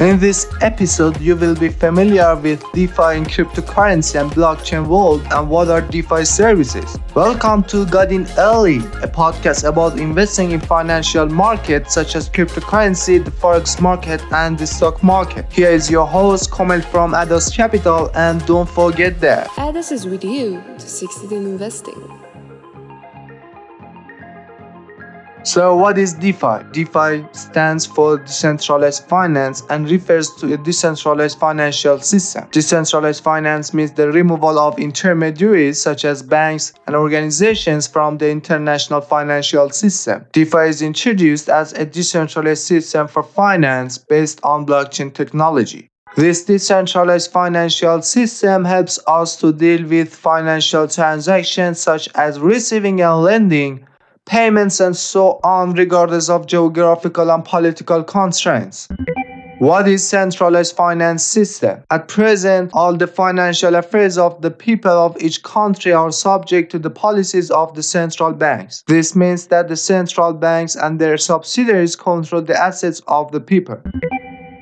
In this episode, you will be familiar with DeFi in cryptocurrency and blockchain world and what are DeFi services. Welcome to Got In Early, a podcast about investing in financial markets such as cryptocurrency, the forex market, and the stock market. Here is your host, Komel from Adaas Capital, and don't forget that Adaas is with you to succeed in investing. So, what is DeFi? DeFi stands for decentralized finance and refers to a decentralized financial system. Decentralized finance means the removal of intermediaries such as banks and organizations from the international financial system. DeFi is introduced as a decentralized system for finance based on blockchain technology. This decentralized financial system helps us to deal with financial transactions such as receiving and lending payments, and so on, regardless of geographical and political constraints. What is centralized finance system? At present, all the financial affairs of the people of each country are subject to the policies of the central banks. This means that the central banks and their subsidiaries control the assets of the people.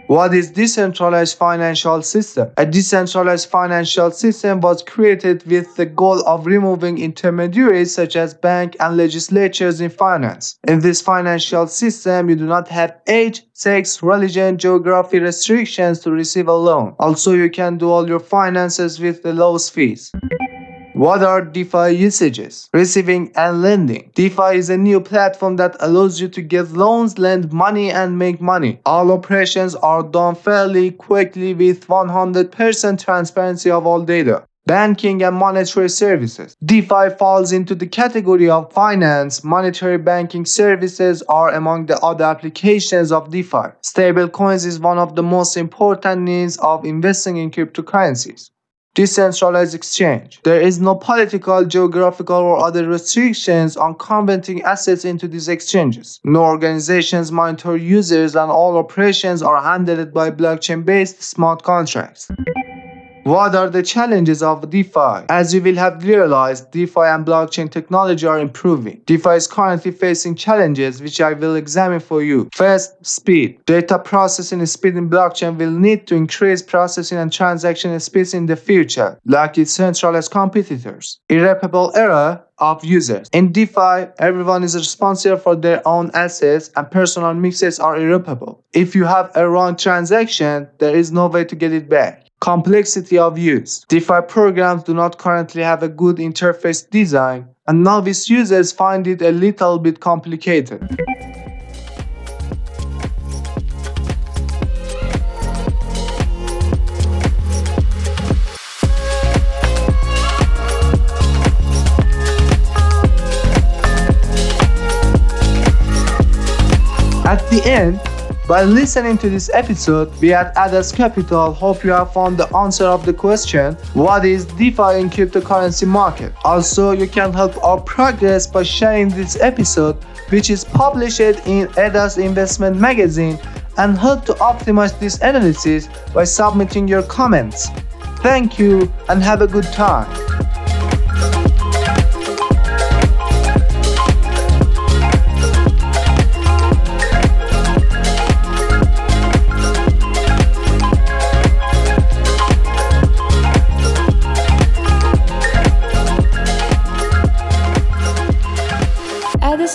What is decentralized financial system? A decentralized financial system was created with the goal of removing intermediaries such as bank and legislatures in finance. In this financial system, you do not have age, sex, religion, geography restrictions to receive a loan. Also, you can do all your finances with the lowest fees. What are DeFi usages? Receiving and lending. DeFi is a new platform that allows you to get loans, lend money, and make money. All operations are done fairly quickly with 100% transparency of all data banking and monetary services. DeFi falls into the category of finance. Monetary banking services are among the other applications of DeFi. Stablecoins is one of the most important needs of investing in cryptocurrencies decentralized exchange. There is no political, geographical, or other restrictions on converting assets into these exchanges. No organizations monitor users, and all operations are handled by blockchain based smart contracts. What are the challenges of DeFi? As you will have realized, DeFi and blockchain technology are improving. DeFi is currently facing challenges which I will examine for you. First, speed. Data processing speed in blockchain will need to increase processing and transaction speeds in the future, like its centralized competitors. Irreparable error of users. In DeFi, everyone is responsible for their own assets and personal mixes are irreparable. If you have a wrong transaction, there is no way to get it back. Complexity of use. DeFi programs do not currently have a good interface design, and novice users find it a little bit complicated. End, by listening to this episode, we at Adaas Capital hope you have found the answer of the question what is DeFi in cryptocurrency market? Also, you can help our progress by sharing this episode, which is published in Adaas Investment Magazine, and help to optimize this analysis by submitting your comments. Thank you and have a good time.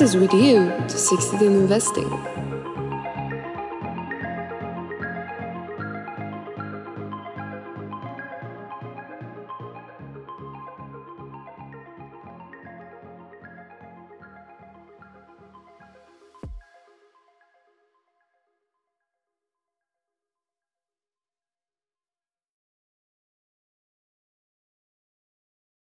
Is with you to succeed in investing.